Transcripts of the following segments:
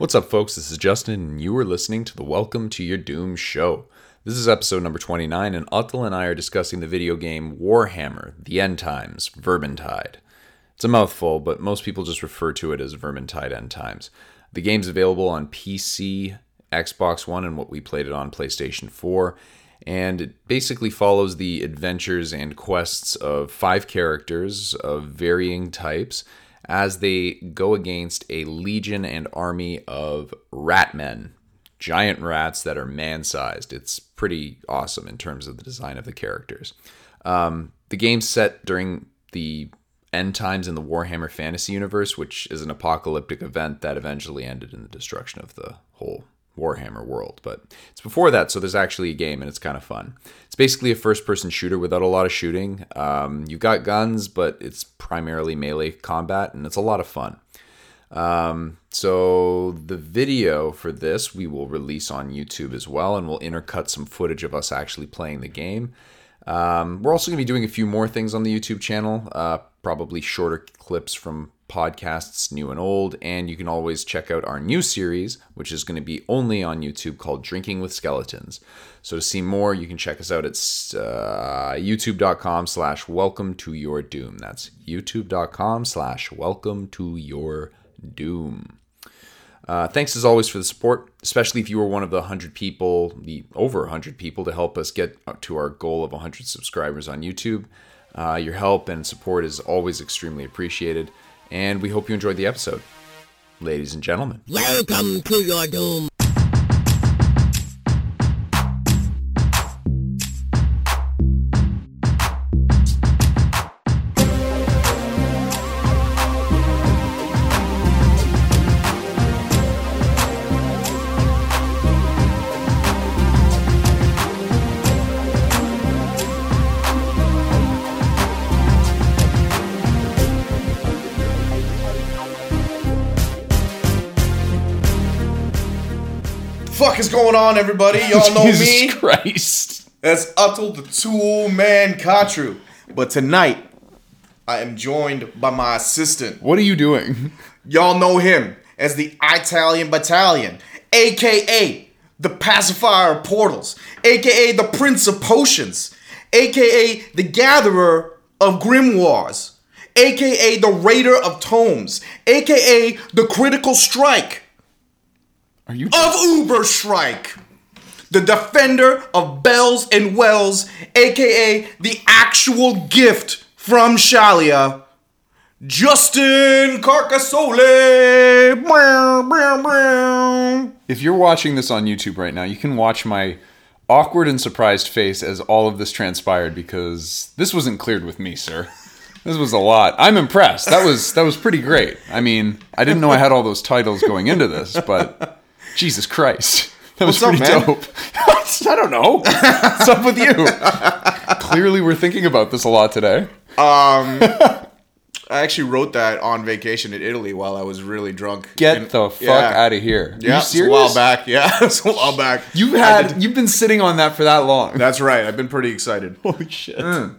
What's up, folks? This is Justin, and you are listening to the Welcome to Your Doom show. This is episode number 29, and Uttal and I are discussing the video game Warhammer The End Times Vermintide. It's a mouthful, but most people just refer to it as Vermintide End Times. The game's available on PC, Xbox One, and what we played it on PlayStation 4, and it basically follows the adventures and quests of five characters of varying types as they go against a legion and army of ratmen, giant rats that are man sized. It's pretty awesome in terms of the design of the characters. Um, the game's set during the end times in the Warhammer Fantasy Universe, which is an apocalyptic event that eventually ended in the destruction of the whole Warhammer world. But it's before that, so there's actually a game and it's kind of fun. It's basically a first person shooter without a lot of shooting. Um, you've got guns, but it's primarily melee combat and it's a lot of fun. Um, so the video for this we will release on YouTube as well, and we'll intercut some footage of us actually playing the game. Um, we're also going to be doing a few more things on the YouTube channel, uh, probably shorter clips from podcasts, new and old. And you can always check out our new series, which is going to be only on YouTube called Drinking with Skeletons. So to see more, you can check us out at uh, youtube.com slash welcome to your doom. That's youtube.com slash welcome to your doom. Uh, thanks as always for the support, especially if you were one of the 100 people, the over 100 people, to help us get to our goal of 100 subscribers on YouTube. Uh, your help and support is always extremely appreciated, and we hope you enjoyed the episode. Ladies and gentlemen, Welcome to your doom. Going on, everybody? Y'all know Jesus me Christ. as Uttal the Tool Man Katru. But tonight, I am joined by my assistant. What are you doing? Y'all know him as the Italian Battalion, aka the Pacifier of Portals, aka the Prince of Potions, aka the Gatherer of Grimoires, aka the Raider of Tomes, aka the Critical Strike. Are you? of Uber Strike, the defender of bells and wells, aka the actual gift from Shallya, Justin Carcassole. Meow, meow, meow. If you're watching this on YouTube right now, you can watch my awkward and surprised face as all of this transpired because this wasn't cleared with me, sir. This was a lot. I'm impressed. That was that was pretty great. I mean, I didn't know I had all those titles going into this, but Jesus Christ. That was What's up, pretty man? dope. I don't know. What's up with you? Clearly we're thinking about this a lot today. Um, I actually wrote that on vacation in Italy while I was really drunk. Get And- the fuck yeah. out of here. Yeah, you serious? a while back. Yeah, it's a while back. You've had you've been sitting on that for that long. That's right. I've been pretty excited. Holy shit. Mm.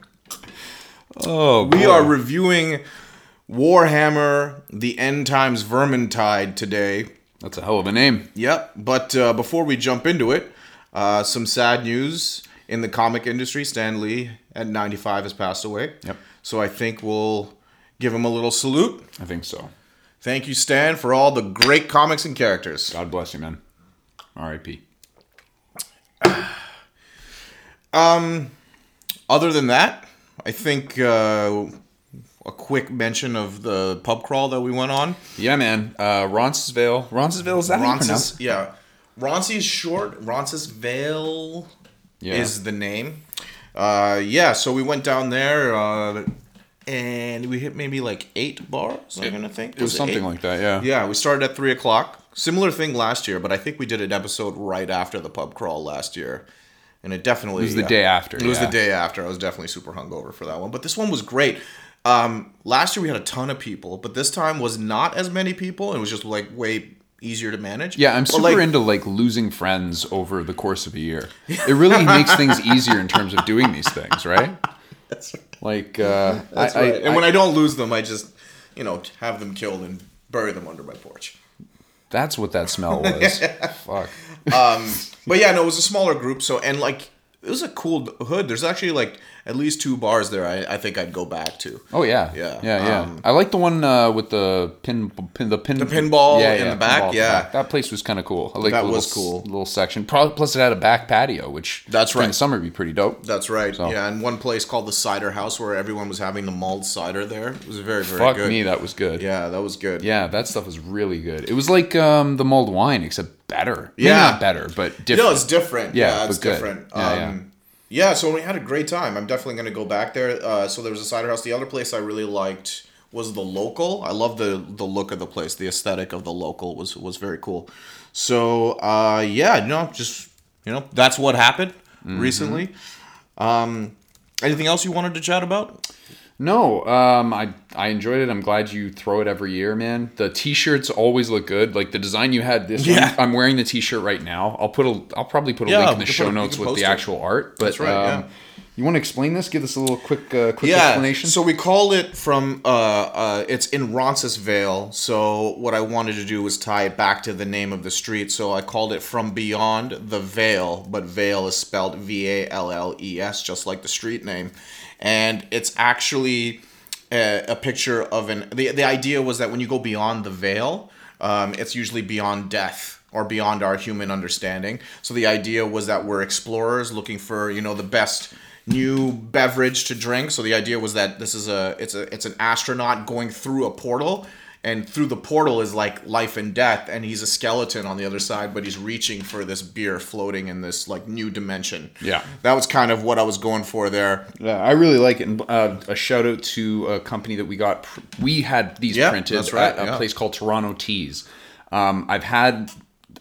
Oh, We boy. are reviewing Warhammer: The End Times Vermintide today. That's a hell of a name. Yep. But uh, before we jump into it, uh, some sad news in the comic industry. Stan Lee at 95 has passed away. Yep. So I think we'll give him a little salute. I think so. Thank you, Stan, for all the great comics and characters. God bless you, man. R.I.P. Um, other than that, I think uh, a quick mention of the pub crawl that we went on. Yeah, man. Uh, Roncesvalles. Roncesvalles, is that how you pronounce Ronces, yeah. Ronces is short. Roncesvalles Yeah. is the name. Uh, yeah, so we went down there uh, and we hit maybe like eight bars, I'm going to think. It was something eight? like that, yeah. Yeah, we started at three o'clock. Similar thing last year, but I think we did an episode right after the pub crawl last year. And it definitely It was the yeah. day after, It was the day after. I was definitely super hungover for that one. But this one was great. Um, last year we had a ton of people, but this time was not as many people. It was just like way easier to manage. Yeah, I'm super like, into like losing friends over the course of a year. It really makes things easier in terms of doing these things, right? Like, uh, That's I, right. and when I don't lose them, I just, you know, have them killed and bury them under my porch. That's what that smell was. Fuck. But yeah, no, it was a smaller group. So and like it was a cool hood. There's actually like at least two bars there. I, I think I'd go back to. Oh yeah, Yeah, yeah, yeah. um, I like the one uh, with the pin, pin, the pin, the pinball yeah, in the back, in yeah. back. that place was kind of cool. I like That the was cool. Little section. Plus, it had a back patio, which That's right. the summer would be pretty dope. That's right. So- Yeah, and one place called the Cider House where everyone was having the mulled cider there. It was very very Fuck good. me, that was good. Yeah, that was good. Yeah, that stuff was really good. It was like um, the mulled wine, except better. Maybe Yeah. not better, but different. know, it's different. Yeah, Yeah, it's different. Yeah, yeah. um, yeah. so we had a great time. I'm definitely going to go back there. Uh, so there was a cider house. The other place I really liked was the local. I love the the look of the place. The aesthetic of the local was was very cool. So uh, yeah, no, just you know, that's what happened Mm-hmm. recently. Um, anything else you wanted to chat about? No, um, I I enjoyed it. I'm glad you throw it every year, man. The t-shirts always look good. Like the design you had this Yeah. one, I'm wearing the t-shirt right now. I'll put a I'll probably put a Yeah, link in the show put notes with the it. actual art. But That's right, um, yeah. you want to explain this? Give us a little quick uh, quick yeah. explanation. So we call it from uh, uh it's in Roncesvalles. So what I wanted to do was tie it back to the name of the street. So I called it from beyond the veil, but veil is spelled V A L L E S, just like the street name. And it's actually a, a picture of an the, the idea was that when you go beyond the veil, um, it's usually beyond death or beyond our human understanding. So the idea was that we're explorers looking for, you know, the best new beverage to drink. So the idea was that this is a it's a it's an astronaut going through a portal and through the portal is like life and death and he's a skeleton on the other side but he's reaching for this beer floating in this like new dimension. Yeah. That was kind of what I was going for there. Yeah, I really like it. And uh, a shout out to a company that we got. Pr- we had these Yeah, printed that's right, at a yeah. place called Toronto Tees. Um, I've had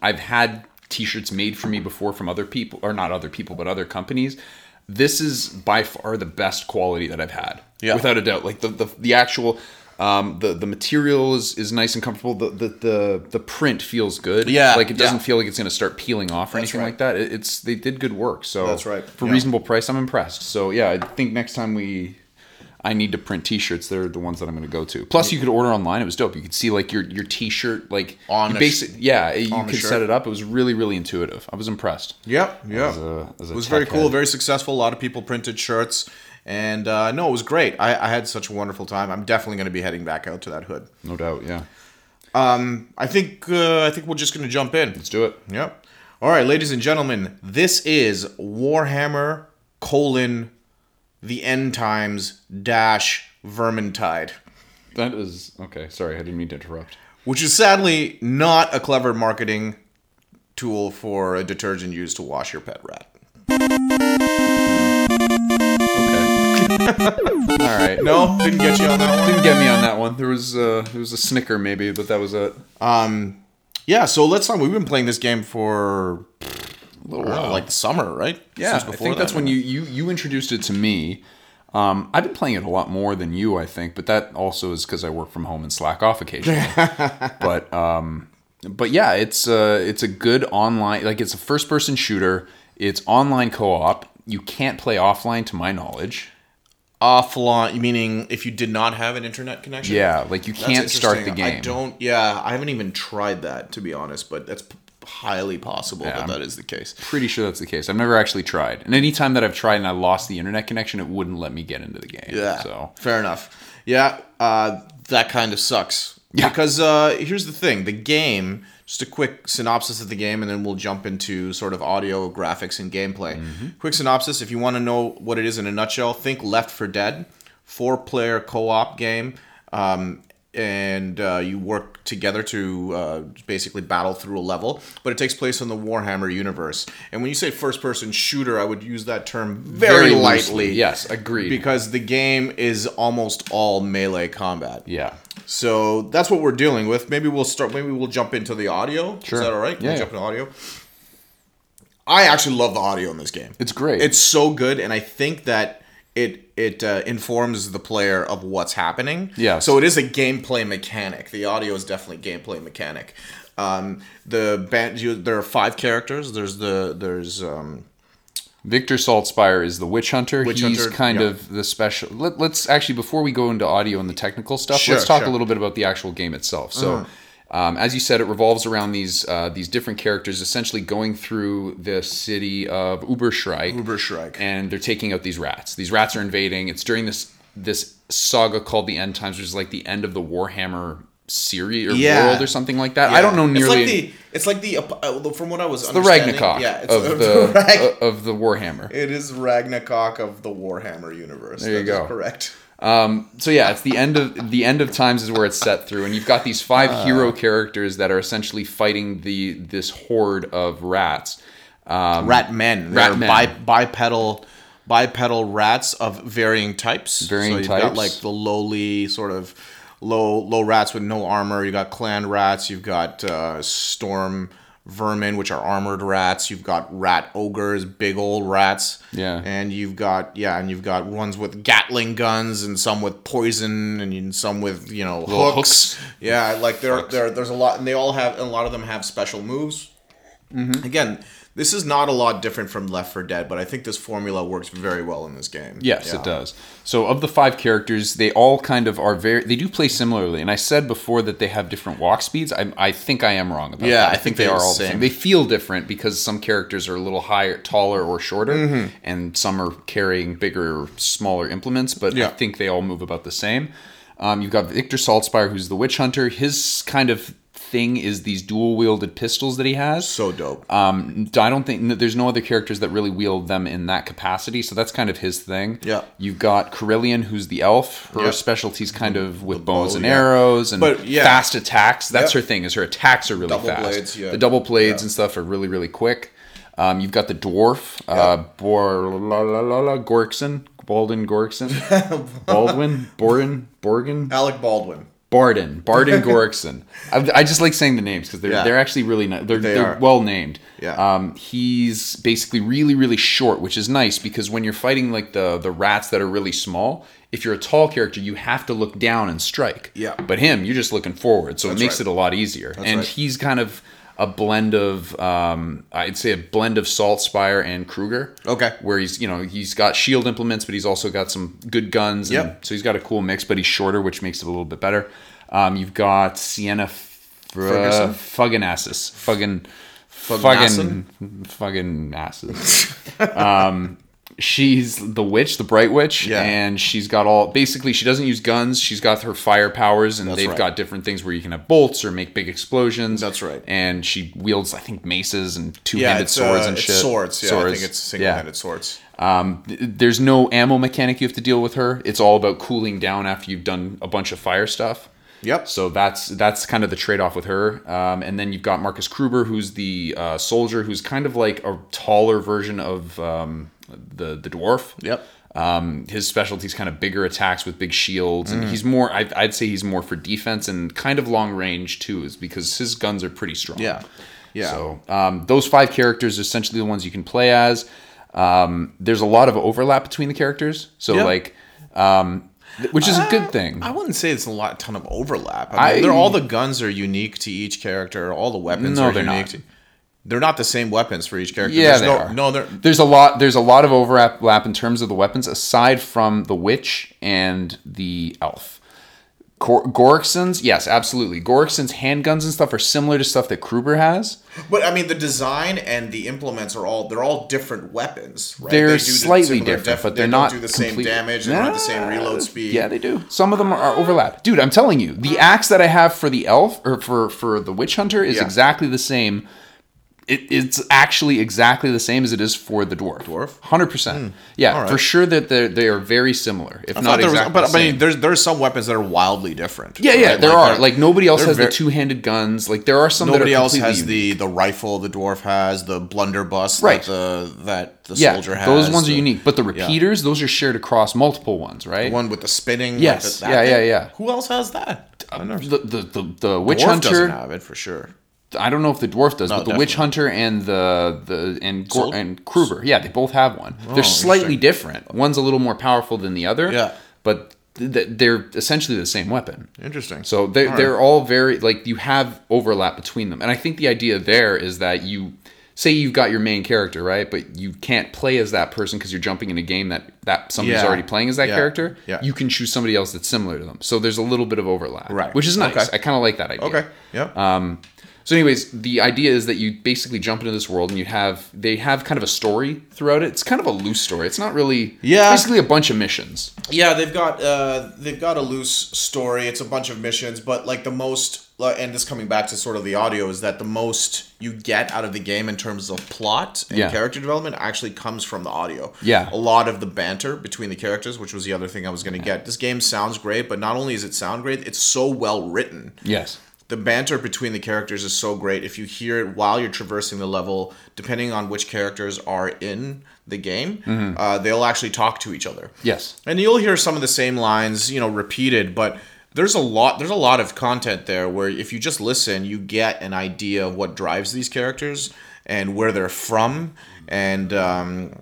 I've had T-shirts made for me before from other people, or not other people, but other companies. This is by far the best quality that I've had, Yeah. without a doubt. Like the the, the actual. Um, the the material is, is nice and comfortable. The, the the the print feels good. Yeah, like it doesn't yeah. feel like it's going to start peeling off or That's anything right. like that. It, it's they did good work. So That's right, For yeah. reasonable price, I'm impressed. So yeah, I think next time we, I need to print T-shirts. They're the ones that I'm going to go to. Plus, you could order online. It was dope. You could see like your your T-shirt like On basic. yeah, you could set it up. It was really really intuitive. I was impressed. Yep, yeah. As a- as a it was very tech cool, head. very successful. A lot of people printed shirts, and uh, no, it was great. I, I had such a wonderful time. I'm definitely going to be heading back out to that hood. No doubt. Yeah, I think uh, I think we're just going to jump in. let's do it. Yep. All right, ladies and gentlemen, this is Warhammer colon the end times dash Vermintide, That is okay. Sorry, I didn't mean to interrupt. which is sadly not a clever marketing tool for a detergent used to wash your pet rat. All right. No, didn't get you on that one. Didn't get me on that one. There was uh, there was a snicker maybe, but that was it. Um, Yeah, so let's talk. We've been playing this game for A little while. like the summer, right? Yeah, Since I before think that's that. when you, you you introduced it to me. Um, I've been playing it a lot more than you, I think, but that also is because I work from home and slack off occasionally. but um, but yeah, it's uh, it's a good online like it's a first person shooter. It's online co op. You can't play offline, to my knowledge. Offline, meaning if you did not have an internet connection. Yeah, like you can't start the game. I don't. Yeah, I haven't even tried that to be honest, but that's p- highly possible Yeah, that I'm- that is the case. Pretty sure that's the case. I've never actually tried, and any time that I've tried and I lost the internet connection, it wouldn't let me get into the game. Yeah. So fair enough. Yeah, uh, that kind of sucks. Yeah. Because uh, here's the thing: the game. Just a quick synopsis of the game, and then we'll jump into sort of audio, graphics, and gameplay. Mm-hmm. Quick synopsis: If you want to know what it is in a nutshell, think Left 4 Dead, four-player co-op game, um, and uh, you work together to uh, basically battle through a level. But it takes place in the Warhammer universe. And when you say first-person shooter, I would use that term very, Very lightly. loosely, yes, agreed. Because the game is almost all melee combat. yeah, So that's what we're dealing with. Maybe we'll start. Maybe we'll jump into the audio. Sure. Is that all right? Yeah, We'll jump into audio. I actually love the audio in this game. it's great. It's so good, and I think that it it uh, informs the player of what's happening. Yeah. So it is a gameplay mechanic. The audio is definitely gameplay mechanic. Um, the band. You, there are five characters. There's the there's um, Victor Saltzpyre is the witch hunter. Witch He's hunter, kind yeah. of the special. Let, let's actually before we go into audio and the technical stuff, Sure, let's talk sure. Uh-huh. a little bit about the actual game itself. So, Um, as you said, it revolves around these uh, these different characters essentially going through the city of Ubersreik. Ubersreik. And they're taking out these rats. These rats are invading. It's during this this saga called the End Times, which is like the end of the Warhammer series or Yeah. world or something like that. I don't know It's nearly like the. It's like the. Uh, from what I was. the understanding- Ragnarok Yeah, it's of the, the Rag- of the Warhammer. It is Ragnarok of the Warhammer universe. There you That is go. Correct. Um, so yeah, it's the end of the end of times is where it's set through, and you've got these five Uh. hero characters that are essentially fighting the this horde of rats. Um, rat men. rat They're men. Bi- bipedal bipedal rats of varying types. Varying so you've types. got like the lowly sort of low low rats with no armor. You got clan rats. You've got uh, storm vermin, which are armored rats. You've got rat ogres, big old rats. Yeah. And you've got yeah, and you've got ones with Gatling guns, and some with poison, and some with you know hooks. hooks. Yeah, like there, there, there's a lot, and they all have, and a lot of them have special moves. Mm-hmm. Again, this is not a lot different from Left 4 Dead, but I think this formula works very well in this game. Yes, Yeah. it does. So of the five characters, they all kind of are very. They do play similarly, and I said before that they have different walk speeds. I, I think I am wrong about Yeah, that. I I think think they are all the same. same. They feel different because some characters are a little higher, taller, or shorter, Mm-hmm. and some are carrying bigger or smaller implements. But Yeah. I think they all move about the same. Um, you've got Victor Saltzpyre, who's the witch hunter. His kind of thing is these dual wielded pistols that he has. So dope. Um, I don't think there's no other characters that really wield them in that capacity, so that's kind of his thing. Yeah. You've got Kerillian, who's the elf. Her Yeah. specialty's kind of with bows bow, and yeah. arrows and But, yeah. fast attacks. That's her thing. Is her attacks are really Double fast. blades. The double blades and stuff are really really quick. Um, you've got the dwarf, uh, Bor la la la la Gorkson, Baldwin Gorkson, Baldwin, Borden, Borgen, Alec Baldwin. Bardin, Bardin Gorkson. I, I just like saying the names because they're Yeah. they're actually really nice. They're, They they are. are well named. Yeah. Um, he's basically really really short, which is nice because when you're fighting like the the rats that are really small, if you're a tall character, you have to look down and strike. Yeah. But him, you're just looking forward, so That's it makes right. it a lot easier. and right. he's kind of a blend of um, I'd say a blend of Saltzpyre and Kruber. Okay. Where he's you know he's got shield implements, but he's also got some good guns. Yeah. So he's got a cool mix, but he's shorter, which makes it a little bit better. Um, you've got Sienna Ferguson? Fugganassus. Fuggin. Fuggin. Fuggin asses. um, she's the witch, the bright witch, Yeah. and she's got all. Basically, she doesn't use guns. She's got her fire powers, and That's they've right. got different things where you can have bolts or make big explosions. That's right. And she wields, I think, maces and two-handed it's, swords uh, and it's shit. swords. Yeah, I think it's single-handed swords. Um, there's no ammo mechanic you have to deal with her. It's all about cooling down after you've done a bunch of fire stuff. Yep. So that's that's kind of the trade off with her. Um, and then you've got Marcus Kruber, who's the uh, soldier, who's kind of like a taller version of um, the the dwarf. Yep. Um, his specialty is kind of bigger attacks with big shields, and he's more. I'd, I'd say he's more for defense and kind of long range too, is because his guns are pretty strong. Yeah. Yeah. So um, those five characters are essentially the ones you can play as. Um, there's a lot of overlap between the characters, so Yeah. like, um, which is a good uh, thing. I wouldn't say it's a lot, ton of overlap. I mean, I- they're all the guns are unique to each character. All the weapons No, are they're unique. not. To, they're not the same weapons for each character. Yeah, There's they no, are. No, There's a lot. There's a lot of overlap in terms of the weapons, aside from the witch and the elf. Gor- Gorkson's, yes, absolutely. Gorkson's handguns and stuff are similar to stuff that Kruber has. But I mean, the design and the implements are all they're all different weapons, right? They're They slightly different, def- but they they're don't not do the same complete- damage. They don't have the same reload speed. Yeah, they do. Some of them are, are overlap. Dude, I'm telling you, the axe that I have for the elf or for for the witch hunter is Yeah. exactly the same. It, it's actually exactly the same as it is for the dwarf. Dwarf? Hundred percent. Hmm. Yeah, All right. for sure that they they are very similar, if I not there was, exactly but the I mean, there's there's some weapons that are wildly different. Yeah, yeah, there are. they're- Like nobody else has the two-handed guns. Like there are some Nobody that are else has the the rifle the dwarf has, the blunderbuss Right. that the that the yeah, soldier has. those ones the- are unique. But the yeah. repeaters, those are shared across multiple ones, right? The one with the spinning. like Yes, the- that yeah, yeah, thing. yeah. Who else has that? I never. the the the, the witch hunter. doesn't have it for sure. I don't know if the dwarf does, No, but the witch hunter and the the and Gor- and Kruber, yeah, they both have one. They're slightly different. One's a little more powerful than the other. Yeah. but th- they're essentially the same weapon. Interesting. So they're they're all very like you have overlap between them, and I think the idea there is that you say you've got your main character, right? But you can't play as that person because you're jumping in a game that that somebody's Yeah. already playing as that Yeah. character. Yeah. You can choose somebody else that's similar to them. So there's a little bit of overlap, Right. Which is nice. Okay. I kind of like that idea. Okay. Yeah. Um, so, anyways, the idea is that you basically jump into this world and you have they have kind of a story throughout it. It's kind of a loose story. It's not really Yeah. Basically, a bunch of missions. Yeah, they've got uh, they've got a loose story. It's a bunch of missions, but like the most, and this coming back to sort of the audio is that the most you get out of the game in terms of plot and Yeah. character development actually comes from the audio. Yeah. a lot of the banter between the characters, which was the other thing I was going to get. This game sounds great, but not only is it sound great, it's so well written Yes. The banter between the characters is so great. If you hear it while you're traversing the level, depending on which characters are in the game, uh, they'll actually talk to each other. Yes. And you'll hear some of the same lines, you know, repeated, but there's a lot there's a lot of content there where if you just listen, you get an idea of what drives these characters and where they're from and um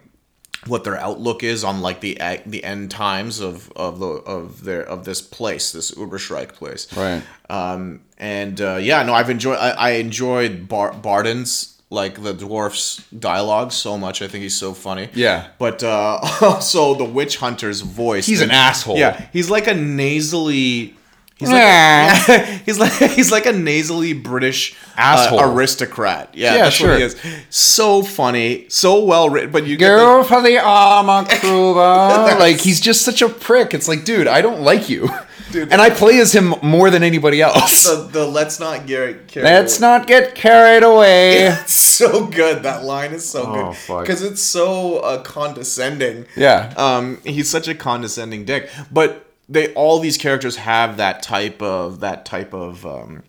what their outlook is on like the the end times of of the of their of this place, this Ubersreik place. Right. Um, and uh, yeah, no, I've enjoyed. I, I enjoyed Bar- Bardin's like the dwarf's dialogue so much. I think he's so funny. Yeah. But uh, also the witch hunter's voice. He's an asshole. Yeah, he's like a nasally. He's like, Yeah. he's like he's like a nasally British uh, Asshole. aristocrat. Yeah, Yeah, that's sure. what he is. So funny, so well written. But you get the- for the armor, Kruber. like he's just such a prick. It's like, dude, I don't like you. Dude. and I play as him more than anybody else. the, the let's not get carried Let's away. not get carried away. It's so good. That line is so Oh, good because it's so uh, condescending. Yeah. Um, he's such a condescending dick. But they all these characters have that type of that type of um,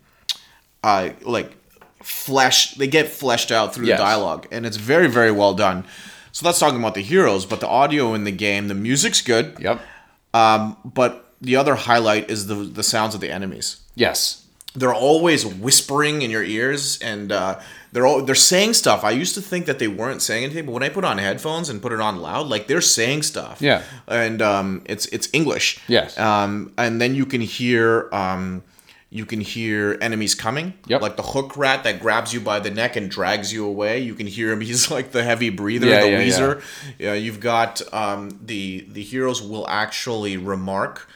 uh, like flesh. They get fleshed out through Yes. the dialogue, and it's very very well done. So that's talking about the heroes, but the audio in the game, the music's good. Yep. Um, but the other highlight is the the sounds of the enemies Yes. They're always whispering in your ears and uh, they're all, they're saying stuff. I used to think that they weren't saying anything, but when I put on headphones and put it on loud, like they're saying stuff. Yeah. and um, it's it's English. Yes. Um, and then you can hear um, you can hear enemies coming. Yep. Like the hook rat that grabs you by the neck and drags you away. You can hear him. He's like the heavy breather, Yeah, the yeah, wheezer. Yeah. You've got um, the the heroes will actually remark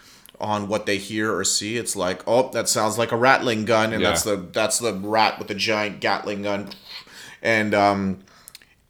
on what they hear or see. It's like, oh, that sounds like a rattling gun, and Yeah. that's the that's the rat with the giant Gatling gun, and um,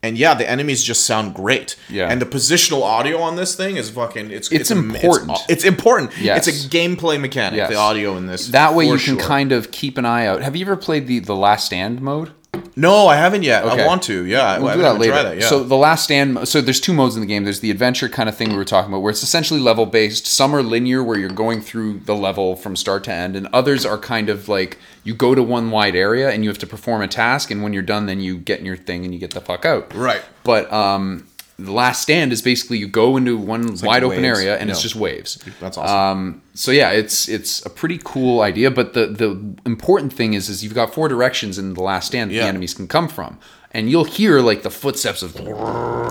and yeah, the enemies just sound great. Yeah. and the positional audio on this thing is fucking. It's It's am- important. It's, it's important. Yes. it's a gameplay mechanic. Yes. The audio in this. That way you can sure. kind of keep an eye out. Have you ever played the the Last Stand mode? No, I haven't yet. Okay. I want to. Yeah, We'll I do that later. that, yeah. So the last stand. So there's two modes in the game. There's the adventure kind of thing we were talking about, where it's essentially level based. Some are linear, where you're going through the level from start to end, and others are kind of like you go to one wide area and you have to perform a task, and when you're done, then you get in your thing and you get the fuck out. Right. But um, the last stand is basically you go into one wide open waves. area and it's just waves. That's awesome. Um, so yeah, it's it's a pretty cool idea. But the the important thing is is you've got four directions in the last stand that Yeah. the enemies can come from, and you'll hear like the footsteps of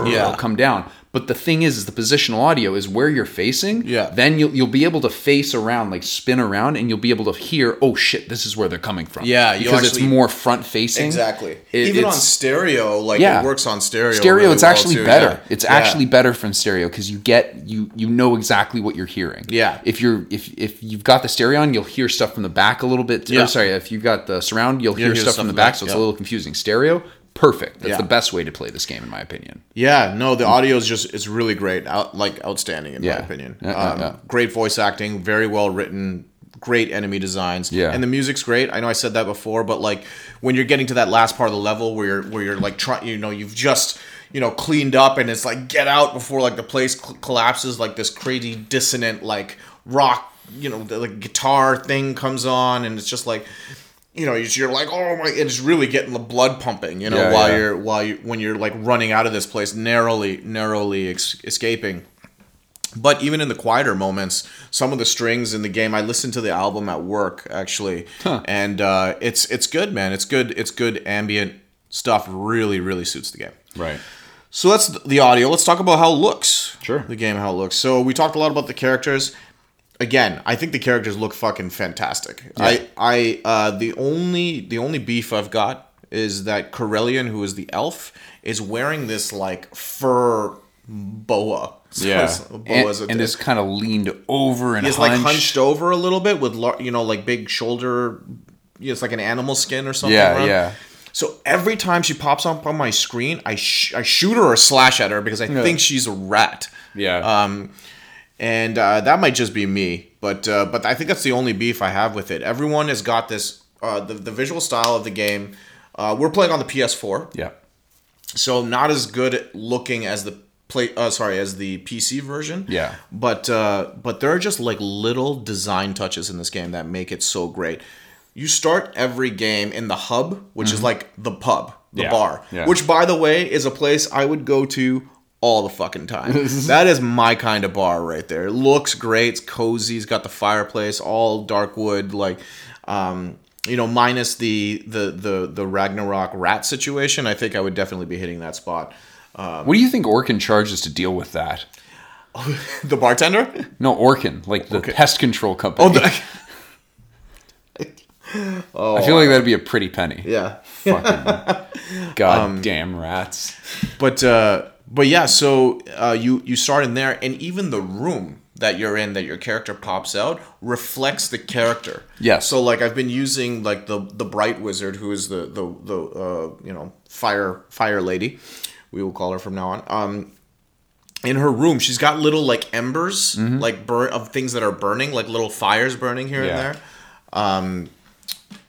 Yeah. come down. But the thing is, is the positional audio is where you're facing. Yeah. Then you'll you'll be able to face around, like spin around, and you'll be able to hear. Oh shit, this is where they're coming from. Yeah, because actually- it's more front facing. Exactly. It- Even on stereo, like Yeah. it works on stereo. stereo really it's well, actually too, better yeah. it's Yeah. actually better from stereo because you get you you know exactly what you're hearing Yeah. if you're if if you've got the stereo on you'll hear stuff from the back a little bit Yeah. or sorry if you've got the surround you'll hear, hear stuff from the from back so back, it's a little confusing stereo perfect that's Yeah. the best way to play this game in my opinion Yeah, no, the audio is just it's really great, out, like outstanding in Yeah. my opinion. Yeah, um. Great voice acting, very well written, great enemy designs. Yeah. and the music's great. I know I said that before, but like when you're getting to that last part of the level where you're where you're like trying, you know, you've just you know cleaned up and it's like get out before like the place cl- collapses, like this crazy dissonant like rock, you know, the like, guitar thing comes on, and it's just like. You know, you're like, oh my! It's really getting the blood pumping. You know, Yeah, while yeah. you're while you when you're like running out of this place, narrowly, narrowly ex- escaping. But even in the quieter moments, some of the strings in the game, I listened to the album at work actually, and uh, it's it's good, man. It's good. It's good ambient stuff. Really, really suits the game. right So that's the audio. Let's talk about how it looks. Sure. The game, how it looks. So we talked a lot about the characters. Again, I think the characters look fucking fantastic. I, I, uh, the only, the only beef I've got is that Kerillian, who is the elf, is wearing this like fur boa. So boa and, and is kind of leaned over and He's hunched. like hunched over a little bit with lar- you know like big shoulder. you know, It's like an animal skin or something. Yeah, around. yeah. So every time she pops up on my screen, I sh- I shoot her or slash at her because I think she's a rat. Yeah. Um, and uh, that might just be me, but uh, but I think that's the only beef I have with it. Everyone has got this uh, the the visual style of the game. Uh, we're playing on the PS4, yeah. so not as good looking as the play. Uh, sorry, as the PC version. Yeah. But uh, but there are just like little design touches in this game that make it so great. You start every game in the hub, which is like the pub, the Mm-hmm. Yeah, bar, yeah. which by the way is a place I would go to all the fucking time. that is my kind of bar right there. It looks great, it's cozy, it's got the fireplace, all dark wood, like um, you know, minus the the the the Ragnarok rat situation. I think I would definitely be hitting that spot. What do you think Orkin charges to deal with that? The bartender? No, Orkin, like the Okay. pest control company. Oh, the, I feel like that'd be a pretty penny. yeah. Fucking goddamn rats. But uh, but yeah, so uh, you you start in there, and even the room that you're in, that your character pops out, reflects the character. Yes. So like I've been using like the the bright wizard, who is the the the uh, you know fire fire lady, we will call her from now on. Um, in her room, she's got little like embers, like burn of things that are burning, like little fires burning here Yeah. and there. Um,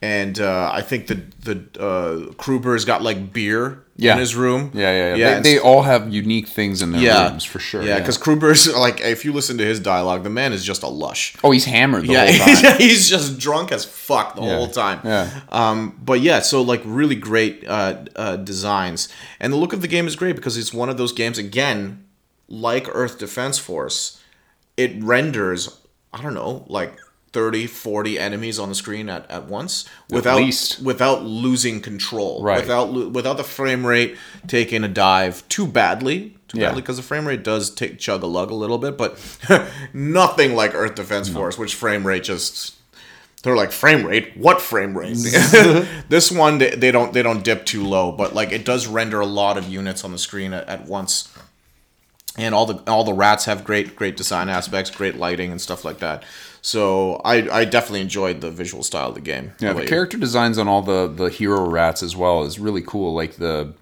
and uh, I think the the uh, Kruber's got like beer Yeah. in his room. Yeah, yeah, yeah. yeah. they, they all have unique things in their yeah, rooms for sure. Yeah, because Kruber's like, if you listen to his dialogue, the man is just a lush. oh, he's hammered the Yeah, whole time. he's just drunk as fuck the Yeah, whole time. yeah. Um, but yeah, so like really great uh, uh, designs, and the look of the game is great because it's one of those games again, like Earth Defense Force, it renders I don't know like 30, 40 enemies on the screen at, at once without least. without losing control, Right. Without without the frame rate taking a dive too badly. Too Yeah. badly because the frame rate does take chug a lug a little bit, but nothing like Earth Defense Force, which frame rate just they're like frame rate what frame rate this one they, they don't they don't dip too low but like it does render a lot of units on the screen at, at once and all the all the rats have great great design aspects great lighting and stuff like that so i i definitely enjoyed the visual style of the game Yeah, the character designs on all the the hero rats as well is really cool. Like the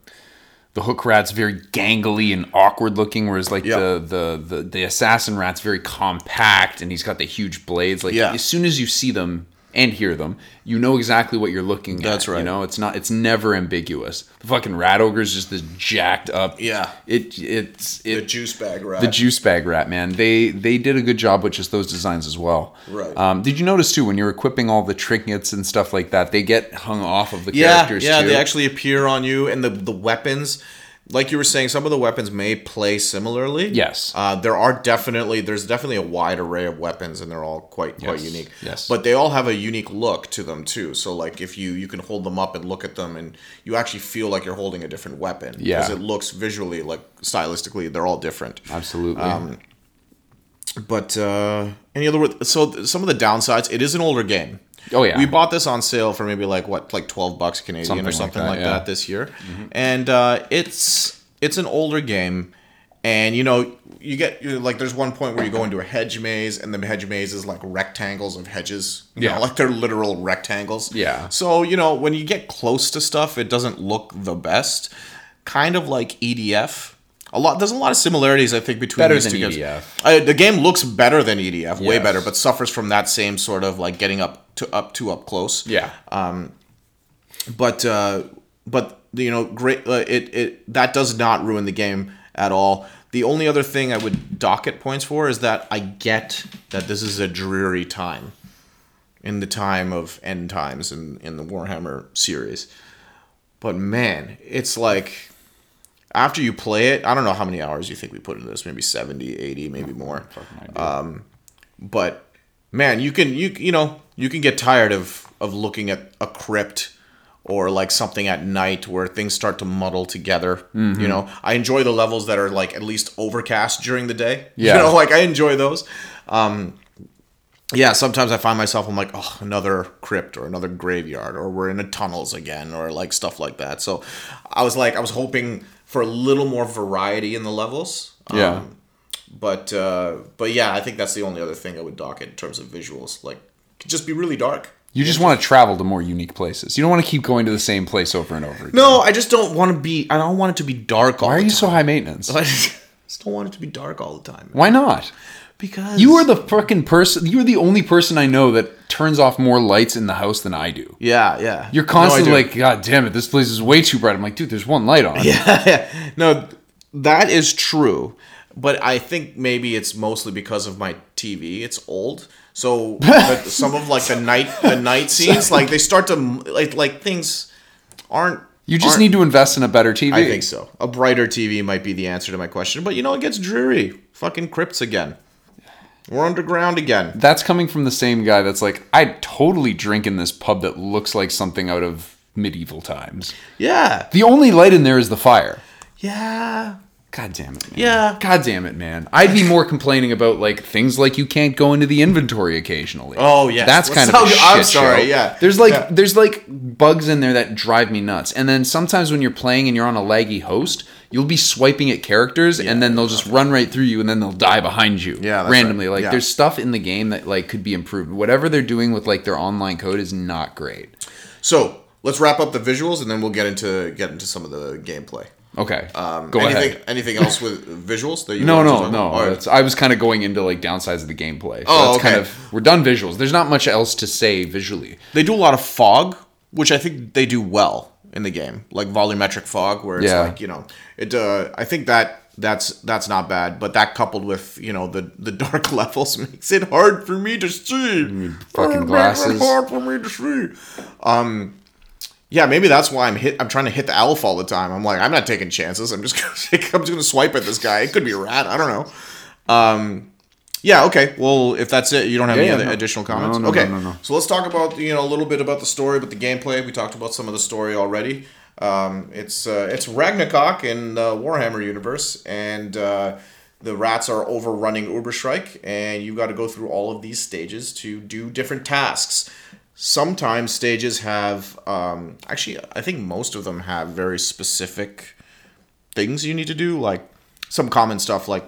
the hook rat's very gangly and awkward looking, whereas like Yeah. the, the the the assassin rat's very compact and he's got the huge blades. Like Yeah. as soon as you see them and hear them, you know exactly what you're looking at. That's right. You know, it's not it's never ambiguous. The fucking rat ogre is just this jacked up. Yeah. It it's it the juice bag rat the juice bag rat man they they did a good job with just those designs as well Right. um, did you notice too when you're equipping all the trinkets and stuff like that they get hung off of the yeah characters yeah too they actually appear on you and the the weapons like you were saying some of the weapons may play similarly Yes. uh, there are definitely there's definitely a wide array of weapons and they're all quite quite Yes, unique yes. but they all have a unique look to them too so like if you you can hold them up and look at them and you actually feel like you're holding a different weapon Yeah. because it looks visually like stylistically they're all different absolutely Um, but uh any other word so some of the downsides it is an older game Oh, yeah. we bought this on sale for maybe like what like 12 bucks canadian Something or like something that, like that, yeah. Mm-hmm. this year and uh it's it's an older game and you know you get you like there's one point where you go into a hedge maze and the hedge maze is like rectangles of hedges you Yeah. know, like they're literal rectangles Yeah. so you know when you get close to stuff it doesn't look the best kind of like edf a lot there's a lot of similarities i think between Better these two games. EDF. Uh, the game looks better than edf way better but suffers from that same sort of like getting up to up too up close yeah Um, but uh, but you know, great. Uh, it it that does not ruin the game at all. The only other thing I would docket points for is that I get that this is a dreary time in the time of end times in in the Warhammer series. But man, it's like after you play it, I don't know how many hours you think we put into this, maybe 70, 80, maybe more but man you can you you know you can get tired of of looking at a crypt or like something at night where things start to muddle together Mm-hmm. you know i enjoy the levels that are like at least overcast during the day Yeah. you know like i enjoy those um yeah, sometimes I find myself I'm like, oh, another crypt or another graveyard, or we're in the tunnels again, or like stuff like that. So I was like, I was hoping for a little more variety in the levels. Yeah. Um, but uh, but yeah, I think that's the only other thing I would dock it in terms of visuals. Like, could just be really dark. You just want to travel to more unique places. You don't want to keep going to the same place over and over again. No, I just don't want to be. I don't want it to be dark all Why are you so high maintenance? I just don't want it to be dark all the time. Why not? Because You are the fucking person. You are the only person I know that turns off more lights in the house than I do. Yeah, yeah. You're constantly do. like, God damn it, this place is way too bright. I'm like, dude, there's one light on. yeah, no, that is true. But I think maybe it's mostly because of my TV. It's old, so some of like the night the night scenes, like they start to like like things aren't. You just need to invest in a better TV. I think so. A brighter TV might be the answer to my question, but you know it gets dreary. Fucking crypts again. We're underground again. That's coming from the same guy that's like, I'd totally drink in this pub that looks like something out of medieval times. Yeah, The only light in there is the fire. yeah. God damn it, man. Yeah. God damn it, man. I'd be more complaining about like things like you can't go into the inventory occasionally. Oh, yeah. That's What's kind of a? I'm shit sorry, show. yeah. There's like Yeah. there's like bugs in there that drive me nuts. And then sometimes when you're playing and you're on a laggy host, you'll be swiping at characters and then they'll just run right through you and then they'll die behind you. Yeah, randomly. right. Like Yeah. there's stuff in the game that like could be improved. Whatever they're doing with like their online code is not great. So let's wrap up the visuals, and then we'll get into get into some of the gameplay. Okay. Um, go anything, ahead. Anything else with visuals that you No, no, no. right. I was kind of going into like downsides of the gameplay. So Oh, that's kind okay. of we're done visuals. There's not much else to say visually. They do a lot of fog, which I think they do well in the game, like volumetric fog, where it's Yeah. like you know, it. Uh, I think that that's that's not bad, but that coupled with you know the the dark levels makes it hard for me to see. fucking glasses. hard for me to see. Um. Yeah, maybe that's why I'm hit. I'm trying to hit the elf all the time. I'm like, I'm not taking chances. I'm just gonna, take, I'm just gonna swipe at this guy. It could be a rat. I don't know. Um, yeah. Okay. Well, if that's it, you don't have Yeah, any yeah, other no. additional comments. No, no, okay. no, no, no. So let's talk about you know a little bit about the story, but the gameplay. We talked about some of the story already. Um, it's uh, it's Ragnarok in the Warhammer universe, and uh, the rats are overrunning Uberstrike, and you've got to go through all of these stages to do different tasks. Sometimes stages have, um, actually, I think most of them have very specific things you need to do, like some common stuff like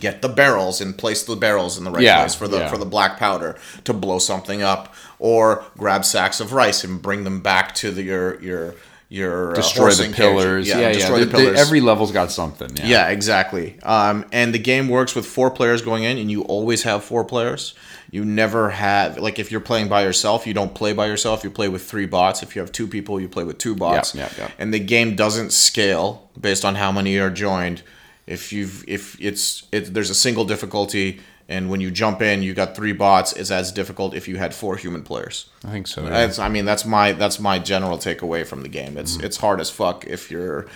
get the barrels and place the barrels in the right Yeah, place for the yeah. for the black powder to blow something up, or grab sacks of rice and bring them back to the, your your your uh, Destroy horsing the pillars. Yeah, yeah. destroy The- the the- pillars. every level's got something. Yeah. Yeah, exactly. Um, and the game works with four players going in, and you always have four players. You never have like if you're playing by yourself, you don't play by yourself. You play with three bots. If you have two people, you play with two bots. yeah, yeah. And the game doesn't scale based on how many are joined. If you've if it's it, there's a single difficulty, and when you jump in, you got three bots. It's as difficult if you had four human players. I think so. yeah. That's I mean that's my that's my general takeaway from the game. It's Mm-hmm. it's hard as fuck if you're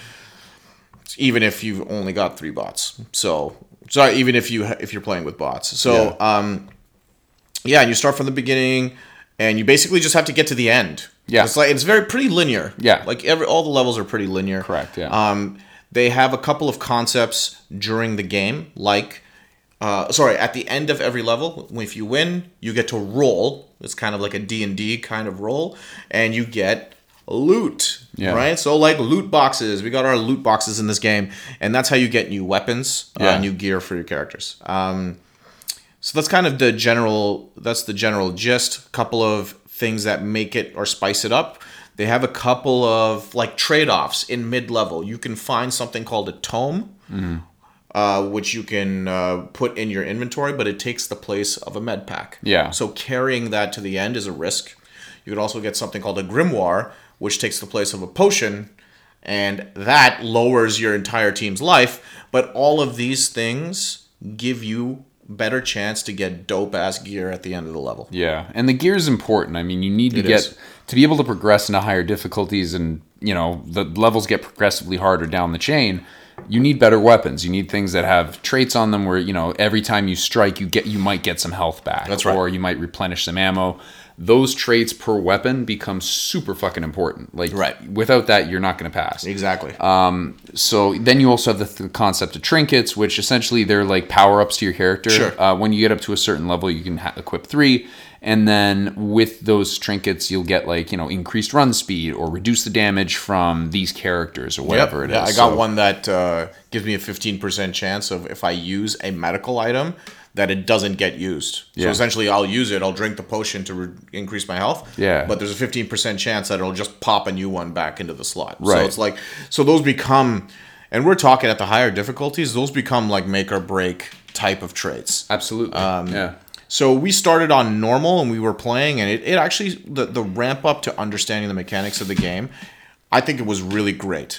even if you've only got three bots. So so even if you if you're playing with bots. So um, yeah, and you start from the beginning, and you basically just have to get to the end. Yeah. it's like it's very pretty linear. Yeah. like every all the levels are pretty linear. Correct, yeah. Um, they have a couple of concepts during the game, like. Uh, sorry, at the end of every level, if you win, you get to roll. It's kind of like a D&D kind of roll, and you get loot, Yeah. right? So like loot boxes. We got our loot boxes in this game, and that's how you get new weapons, Yeah. uh, new gear for your characters. Um, so that's kind of the general. That's the general gist. Couple of things that make it or spice it up. They have a couple of like trade offs in mid level. You can find something called a tome, uh, which you can uh, put in your inventory, but it takes the place of a med pack. Yeah. So carrying that to the end is a risk. You could also get something called a grimoire, which takes the place of a potion, and that lowers your entire team's life. But all of these things give you better chance to get dope ass gear at the end of the level. Yeah, and the gear is important. I mean, you need to It get is. to be able to progress into higher difficulties, and you know the levels get progressively harder down the chain. You need better weapons. You need things that have traits on them where you know every time you strike, you get you might get some health back. That's right. Or you might replenish some ammo. Those traits per weapon become super fucking important. Like, Right. without that, you're not going to pass. Exactly. Um, So then you also have the th- concept of trinkets, which essentially they're like power ups to your character. Sure. Uh, when you get up to a certain level, you can ha- equip three, and then with those trinkets, you'll get like you know increased run speed or reduce the damage from these characters or whatever it is. yeah, I got So- one that uh, gives me a 15% chance of if I use a medical item that it doesn't get used. So essentially, I'll use it, I'll drink the potion to re- increase my health. Yeah. But there's a 15% chance that it'll just pop a new one back into the slot. Right. So it's like, so those become, and we're talking at the higher difficulties, those become like make or break type of traits. Absolutely. Um, yeah. So we started on normal and we were playing, and it, it actually, the, the ramp up to understanding the mechanics of the game, I think it was really great.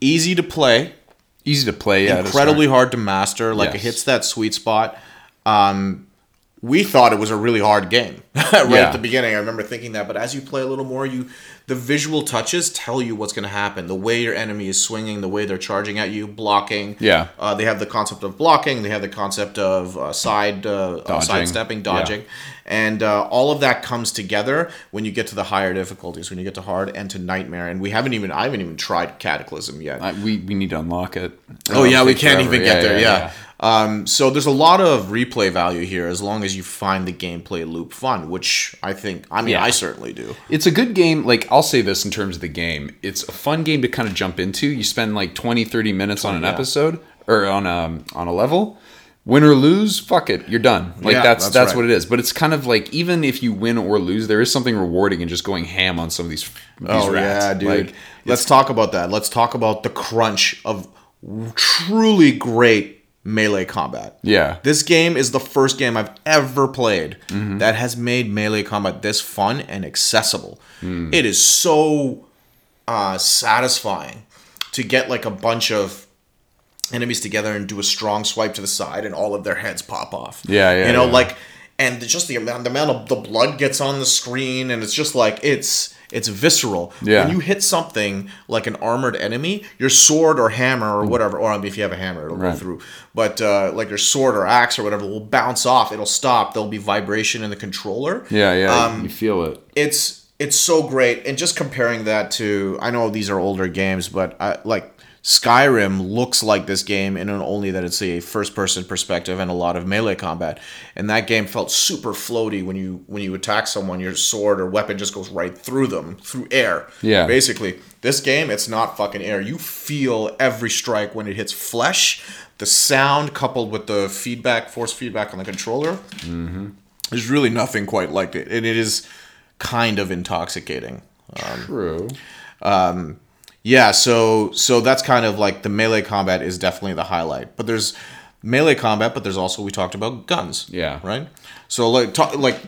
Easy to play, Easy to play. Incredibly hard to master. Like it hits that sweet spot. Um, we thought it was a really hard game right Yeah. at the beginning. I remember thinking that, but as you play a little more, you the visual touches tell you what's going to happen. The way your enemy is swinging, the way they're charging at you, blocking. Yeah. uh, they have the concept of blocking. They have the concept of uh, side uh, uh, Dodging. sidestepping, dodging, and uh, all of that comes together when you get to the higher difficulties. When you get to hard and to nightmare, and we haven't even I haven't even tried cataclysm yet. I, we we need to unlock it. Oh yeah, we can't forever. even get there. Yeah. Um, so there's a lot of replay value here as long as you find the gameplay loop fun, which I think. I mean, Yeah. I certainly do. It's a good game. Like, I'll say this in terms of the game. It's a fun game to kind of jump into. You spend like 20, 30 minutes on an yeah. episode or on a, on a level. Win or lose, fuck it, you're done. Like Yeah, that's that's, that's right. what it is. But it's kind of like even if you win or lose, there is something rewarding in just going ham on some of these. these Oh rats. yeah, dude. Like, Let's talk about that. Let's talk about the crunch of truly great melee combat. Yeah. This game is the first game I've ever played that has made melee combat this fun and accessible. It is so uh, satisfying to get like a bunch of enemies together and do a strong swipe to the side and all of their heads pop off. Yeah, yeah, You know, yeah. like and just the amount the amount of the blood gets on the screen and it's just like it's it's visceral. Yeah. When you hit something like an armored enemy, your sword or hammer or whatever, or I mean, if you have a hammer, it'll Mm. Right. go through. But uh, like your sword or axe or whatever will bounce off. It'll stop. There'll be vibration in the controller yeah, yeah. Um, you feel it. it's it's so great and just comparing that to i know these are older games but I, like skyrim looks like this game in only that it's a first person perspective and a lot of melee combat and that game felt super floaty when you when you attack someone your sword or weapon just goes right through them through air Yeah. basically this game it's not fucking air you feel every strike when it hits flesh the sound coupled with the feedback force feedback on the controller mm-hmm. there's really nothing quite like it, and it is kind of intoxicating. Um, True. Um, Yeah, so so that's kind of like the melee combat is definitely the highlight. But there's melee combat, but there's also we talked about guns. Yeah. Right. So like talk, like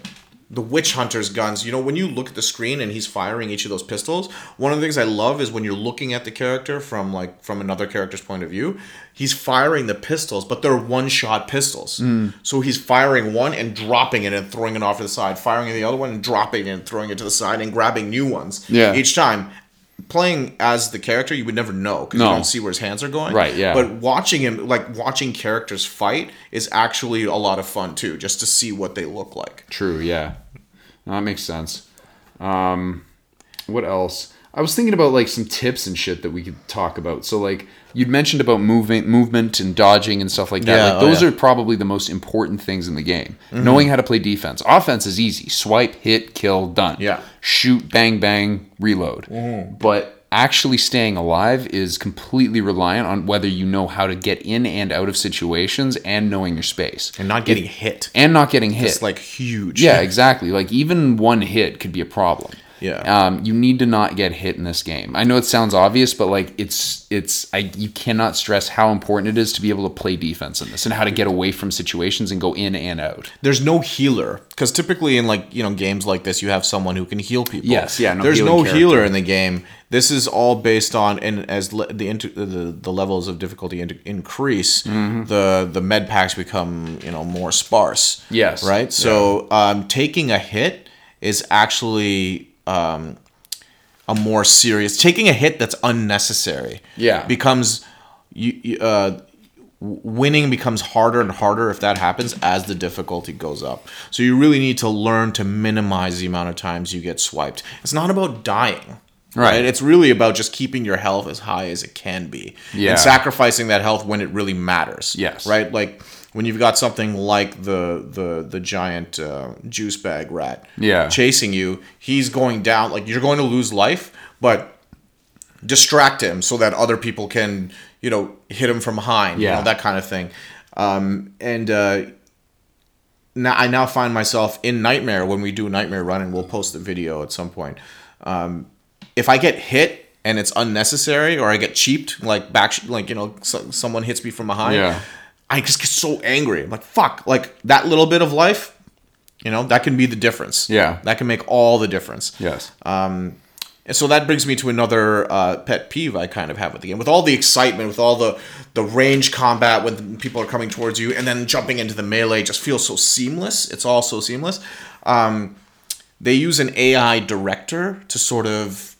the witch hunter's guns. You know, when you look at the screen and he's firing each of those pistols, one of the things I love is when you're looking at the character from like from another character's point of view, he's firing the pistols, but they're one shot pistols. Mm. So he's firing one and dropping it and throwing it off to the side, firing the other one and dropping it and throwing it to the side and grabbing new ones. Yeah. Each time. Playing as the character, you would never know because No. you don't see where his hands are going. Right, yeah. But watching him, like watching characters fight, is actually a lot of fun too, just to see what they look like. True, yeah. No, that makes sense. Um, what else? I was thinking about like some tips and shit that we could talk about. So like you'd mentioned about movement, movement and dodging and stuff like that. Yeah, like oh, those yeah. Mm-hmm. are probably the most important things in the game. Knowing how to play defense. Offense is easy. Swipe, hit, kill, done. Yeah. Shoot, bang, bang, reload. Mm-hmm. But actually staying alive is completely reliant on whether you know how to get in and out of situations and knowing your space. And not getting hit. And not getting hit. It's like huge. Yeah, exactly. Like even one hit could be a problem. Yeah. Um, you need to not get hit in this game. I know it sounds obvious, but like it's it's I you cannot stress how important it is to be able to play defense in this and how to get away from situations and go in and out. There's no healer because typically in like you know games like this, you have someone who can heal people. Yes, yeah, no There's no character. healer in the game. This is all based on and as le- the, inter- the the levels of difficulty in- increase, Mm-hmm. the the med packs become you know more sparse. Yes. Right. So um, taking a hit is actually um, a more serious taking a hit that's unnecessary Yeah. becomes you, you uh winning becomes harder and harder if that happens as the difficulty goes up. So you really need to learn to minimize the amount of times you get swiped. It's not about dying. Right. It's really about just keeping your health as high as it can be. Yeah. And sacrificing that health when it really matters. Yes. Right? Like when you've got something like the the the giant uh, juice bag rat Yeah. chasing you, he's going down like you're going to lose life, but distract him so that other people can, you know, hit him from behind, you Yeah. know, that kind of thing. Um, and uh, now I now find myself in Nightmare when we do Nightmare Run, and we'll post the video at some point. Um, if I get hit and it's unnecessary, or I get cheaped, like back, like you know, so, someone hits me from behind, Yeah. I just get so angry. I'm like, fuck, like that little bit of life, you know, that can be the difference. Yeah. that can make all the difference. Yes. And so that brings me to another uh, pet peeve I kind of have with the game. With all the excitement, with all the the range combat when people are coming towards you, and then jumping into the melee just feels so seamless. It's all so seamless. Um, they use an AI director to sort of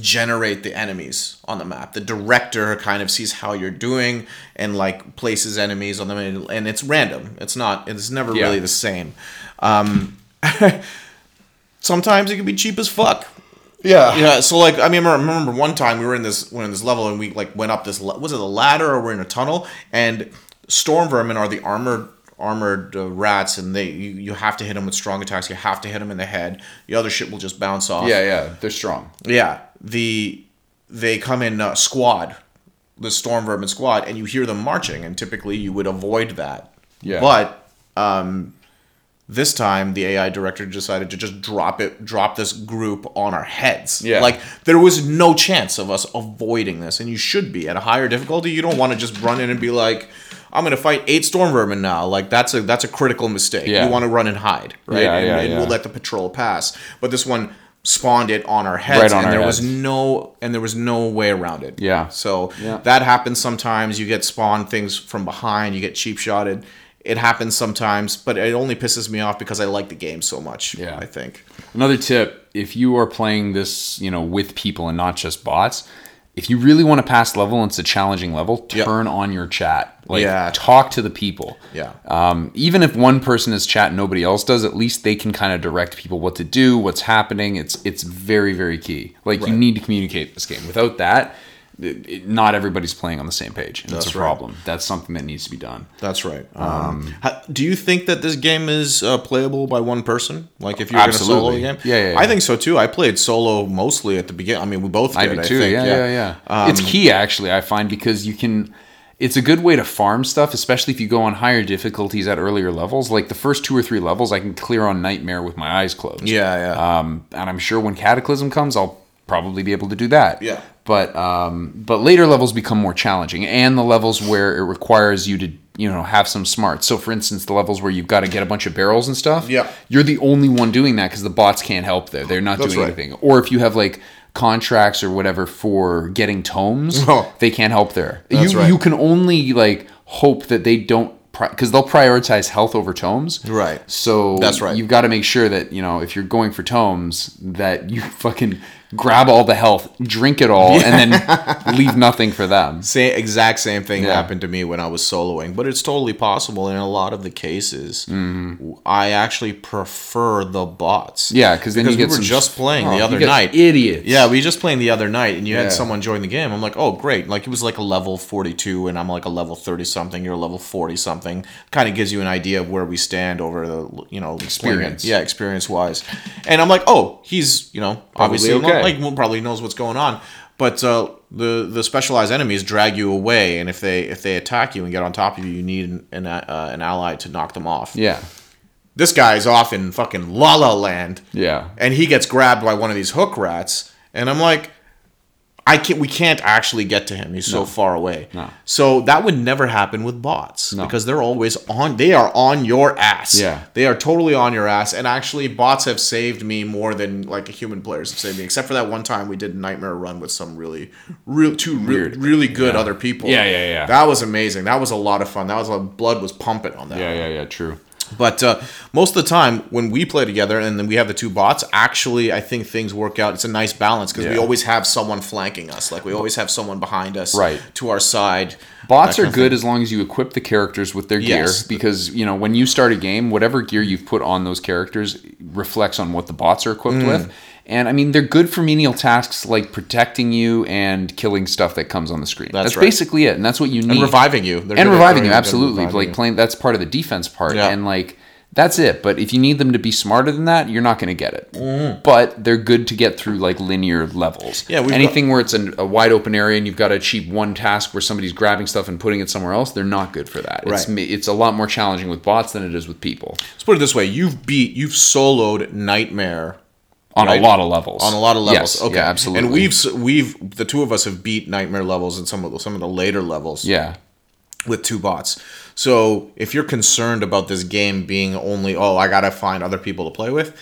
generate the enemies on the map. The director kind of sees how you're doing and like places enemies on them, and, and it's random. It's not. It's never Yeah. really the same. Um, sometimes it can be cheap as fuck. Yeah. Yeah, so like I mean, I remember one time we were in this we were in this level and we like went up this was it a ladder or we're in a tunnel and storm vermin are the armored armored uh, rats and they you, you have to hit them with strong attacks. You have to hit them in the head. The other shit will just bounce off. Yeah, yeah. They're strong. Yeah, the they come in uh, squad, the storm vermin squad, and you hear them marching, and typically you would avoid that. Yeah. But um, this time the AI director decided to just drop it, drop this group on our heads. Yeah. Like there was no chance of us avoiding this, and you should be at a higher difficulty. You don't want to just run in and be like. I'm gonna fight eight storm vermin now. Like that's a that's a critical mistake. Yeah. You want to run and hide, right? Yeah, and, yeah, and yeah. we'll let the patrol pass. But this one spawned it on our heads, Right on and our there was no and there was no way around it. Yeah. So Yeah. that happens sometimes. You get spawned things from behind. You get cheap shotted. It happens sometimes, but it only pisses me off because I like the game so much. Yeah. I think. Another tip, if you are playing this, you know, with people and not just bots, if you really want to pass level and it's a challenging level, Yep. turn on your chat. Like Yeah. talk to the people. Yeah. Um, even if one person is chat and nobody else does, at least they can kind of direct people what to do, what's happening. It's it's very very key. Like you need to communicate this game. Without that, it, it- not everybody's playing on the same page, and That's it's a right. problem. That's something that needs to be done. That's right. Um, ha- do you think that this game is uh, playable by one person? Like if you're going to solo the game? Yeah, yeah, yeah. I think so too. I played solo mostly at the beginning. I mean, we both I did. do too. think. yeah, yeah, yeah. it's key actually. I find because you can. It's a good way to farm stuff, especially if you go on higher difficulties at earlier levels. Like the first two or three levels, I can clear on Nightmare with my eyes closed. Yeah, yeah. Um, and I'm sure when Cataclysm comes, I'll probably be able to do that. Yeah. But um, but later levels become more challenging, and the levels where it requires you to you know have some smarts. So for instance, the levels where you've got to get a bunch of barrels and stuff. Yeah. You're the only one doing that because the bots can't help there. They're not That's doing right. anything. Or if you have like contracts or whatever for getting tomes, Oh. they can't help there. That's you right. you can only like hope that they don't because they'll prioritize health over tomes. Right. So That's right. You've got to make sure that you know if you're going for tomes that you fucking grab all the health, drink it all, and then leave nothing for them. Same exact same thing Yeah. happened to me when I was soloing, but it's totally possible. In a lot of the cases, mm-hmm. I actually prefer the bots. Yeah, 'cause then you we get were just playing Oh, the other night. idiots. Yeah, we just playing the other night, and you Yeah. had someone join the game. I'm like, oh great! Like it was like a level 42, and I'm like a level 30 something. You're a level 40 something. Kind of gives you an idea of where we stand over the you know Experience. Yeah, experience wise. And I'm like, oh, he's you know obviously okay. Like probably knows what's going on. But uh, the the specialized enemies drag you away, and if they if they attack you and get on top of you, you need an an, uh, an ally to knock them off. Yeah. This guy's off in fucking La La Land, Yeah. and he gets grabbed by one of these hook rats, and I'm like, I can't. We can't actually get to him. He's so far away. No. So that would never happen with bots No. because they're always on. They are on your ass. Yeah. They are totally on your ass. And actually, bots have saved me more than like a human players have saved me. Except for that one time we did a nightmare run with some really, real two Weird. really, really good other people. Yeah, yeah, yeah. That was amazing. That was a lot of fun. That was a blood was pumping on that. Yeah. Yeah. Yeah. True. But uh, most of the time, when we play together and then we have the two bots, actually, I think things work out. It's a nice balance because we always have someone flanking us. Like we always have someone behind us, Right. to our side. Bots are good as long as you equip the characters with their Yes. gear because you know when you start a game, whatever gear you've put on those characters reflects on what the bots are equipped Mm. with. And I mean, they're good for menial tasks like protecting you and killing stuff that comes on the screen. That's That's, right. basically it, and that's what you need. And reviving you. They're and reviving you, absolutely. reviving Like you. playing, that's part of the defense part, Yeah. and like that's it. But if you need them to be smarter than that, you're not going to get it. Mm. But they're good to get through like linear levels. Yeah, we've got- anything where it's an, a wide open area and you've got to achieve one task where somebody's grabbing stuff and putting it somewhere else, they're not good for that. Right. ma- it's a lot more challenging with bots than it is with people Let's put it this way: you've beat, you've soloed Nightmare on Right. a lot of levels. on a lot of levels. Yes, okay, yeah, absolutely. And we've we've the two of us have beat Nightmare levels and some of the, some of the later levels. yeah. with two bots. So if you're concerned about this game being only, oh, I gotta find other people to play with,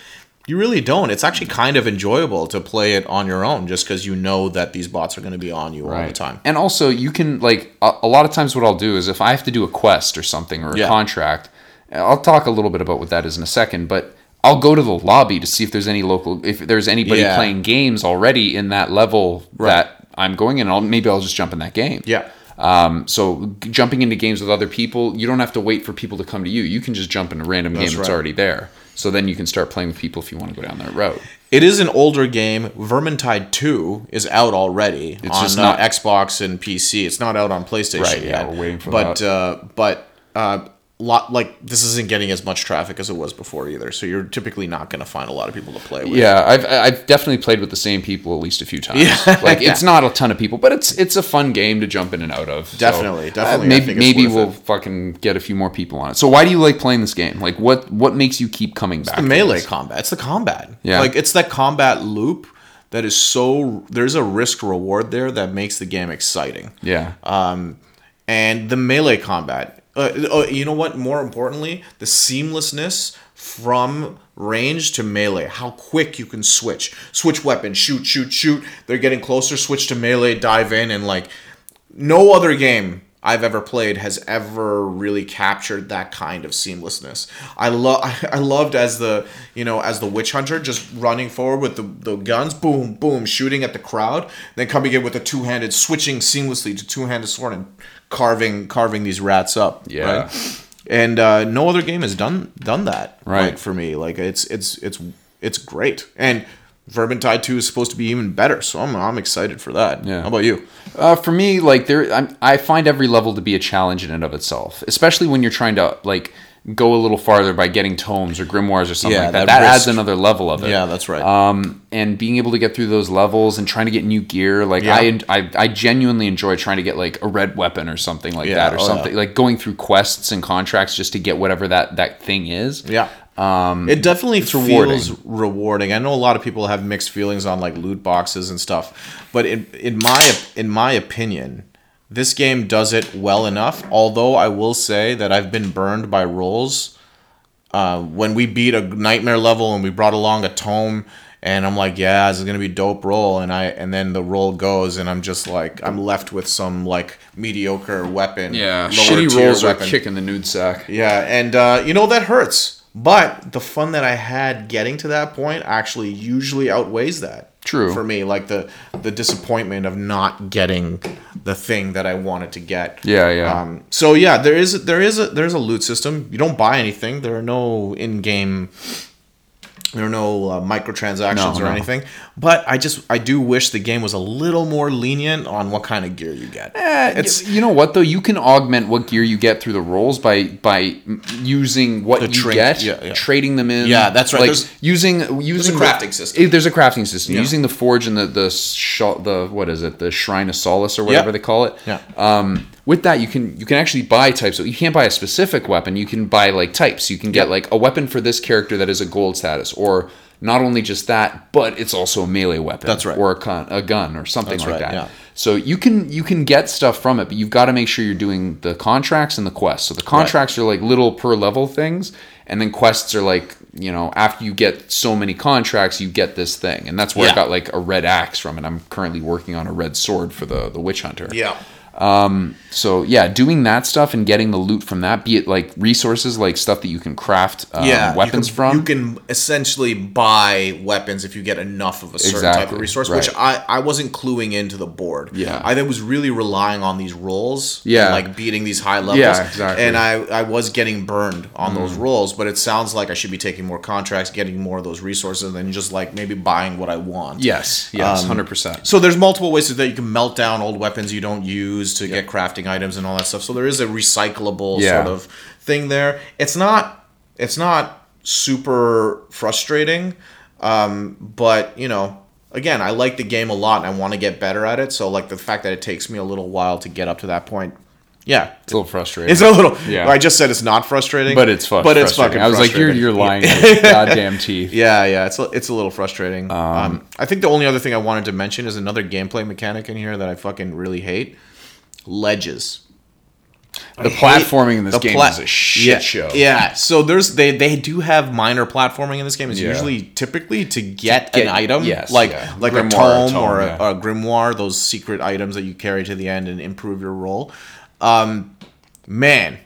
you really don't. It's actually kind of enjoyable to play it on your own, just because you know that these bots are going to be on you all the time. And also, you can like a, a lot of times what I'll do is if I have to do a quest or something or a Yeah. contract, I'll talk a little bit about what that is in a second, but I'll go to the lobby to see if there's any local if there's anybody Yeah. playing games already in that level that I'm going in. I'll maybe I'll just jump in that game. Yeah. Um, so jumping into games with other people, you don't have to wait for people to come to you. You can just jump in a random That's game that's already there. So then you can start playing with people if you want to go down that road. It is an older game. Vermintide 2 is out already It's on just uh, not- Xbox and PC. It's not out on PlayStation Right, yeah, yet. we're waiting for but, that. Uh, but uh, lot like this isn't getting as much traffic as it was before either. So you're typically not going to find a lot of people to play with. Yeah, I've I've definitely played with the same people at least a few times. Yeah. like it's not a ton of people, but it's it's a fun game to jump in and out of. So, Definitely, uh, definitely. Maybe maybe we'll it. fucking get a few more people on it. So why do you like playing this game? Like what what makes you keep coming back? the melee combat. It's the combat. Yeah. Like it's that combat loop that is so there's a risk reward there that makes the game exciting. Yeah. Um and the melee combat. Uh, oh, you know what? More importantly, the seamlessness from range to melee. How quick you can switch. Switch weapon, shoot, shoot, shoot. They're getting closer, switch to melee, dive in and like no other game I've ever played has ever really captured that kind of seamlessness. I love I loved as the you know as the witch hunter just running forward with the, the guns, boom, boom, shooting at the crowd, then coming in with a two handed, switching seamlessly to two handed sword and carving carving these rats up. Yeah. right? And uh, no other game has done done that. Right. Like for me, like it's it's it's it's great and. Vermintide 2 is supposed to be even better, so I'm, I'm excited for that. Yeah. How about you? Uh, for me, like there, I'm, I find every level to be a challenge in and of itself, especially when you're trying to like go a little farther by getting tomes or grimoires or something Yeah, like that. that That, adds another level of it. Yeah, that's right. Um, and being able to get through those levels and trying to get new gear, like Yeah. I, I, I genuinely enjoy trying to get like a red weapon or something like Yeah, that, or oh, something yeah. like going through quests and contracts just to get whatever that that thing is. Yeah. Um, it definitely feels rewarding. rewarding. I know a lot of people have mixed feelings on like loot boxes and stuff, but in in my in my opinion, this game does it well enough. Although I will say that I've been burned by rolls. Uh, when we beat a nightmare level and we brought along a tome, and I'm like, yeah, this is gonna be dope roll, and I and then the roll goes, and I'm just like, I'm left with some like mediocre weapon. Yeah, shitty rolls are kicking the nude sack. Yeah, and uh, you know that hurts. But the fun that I had getting to that point actually usually outweighs that. True. For me, like the the disappointment of not getting the thing that I wanted to get. Yeah, yeah. Um, so yeah, there is there is a there's a loot system. You don't buy anything. There are no in-game there are no uh, microtransactions No, or no. anything. But I just I do wish the game was a little more lenient on what kind of gear you get. it's Eh, you know what though you can augment what gear you get through the rolls by by using what The you get yeah, yeah. trading them in Yeah, that's right. like There's- using using a the- crafting system. eh, there's a crafting system Yeah. using the forge and the the sh- the what is it the shrine of solace or whatever they call it Yeah. um with that you can you can actually buy types so you can't buy a specific weapon you can buy like types you can get Yeah. like a weapon for this character that is a gold status or not only just that but it's also a melee weapon That's right. or a, con- a gun or something That's like right, that yeah. so you can you can get stuff from it, but you've got to make sure you're doing the contracts and the quests. So the contracts are like little per level things, and then quests are like you know after you get so many contracts, you get this thing, and that's where I got like a red axe from, and I'm currently working on a red sword for the the witch hunter. Yeah. Um, so yeah, doing that stuff and getting the loot from that, be it like resources, like stuff that you can craft um, yeah, weapons you can, from. You can essentially buy weapons if you get enough of a certain type of resource, which. I, I wasn't cluing into the board. Yeah. I was really relying on these rolls. Yeah. like beating these high levels. Yeah, exactly. Mm. And I I was getting burned on those rolls, but it sounds like I should be taking more contracts, getting more of those resources, than just like maybe buying what I want. yes, yes, Um, hundred percent. So there's multiple ways that you can melt down old weapons you don't use to get crafting items and all that stuff. So there is a recyclable Yeah. sort of thing there. It's not it's not super frustrating, um, but you know, again, I like the game a lot and I want to get better at it. So like the fact that it takes me a little while to get up to that point, yeah. It's a little frustrating. It's a little. Yeah. I just said it's not frustrating, but it's fucking But it's frustrating. fucking. I was like, you're you're lying your goddamn teeth. Yeah, yeah, it's a, it's a little frustrating. Um, I think the only other thing I wanted to mention is another gameplay mechanic in here that I fucking really hate: ledges. The platforming in this The game pla- is a shit yeah, show. Yeah, so there's they they do have minor platforming in this game. It's Yeah. usually typically to get, get- an item, yes, like yeah. like Grimoire a or tome, tome, or, a, a grimoire, those secret items that you carry to the end and improve your roll. Um, man,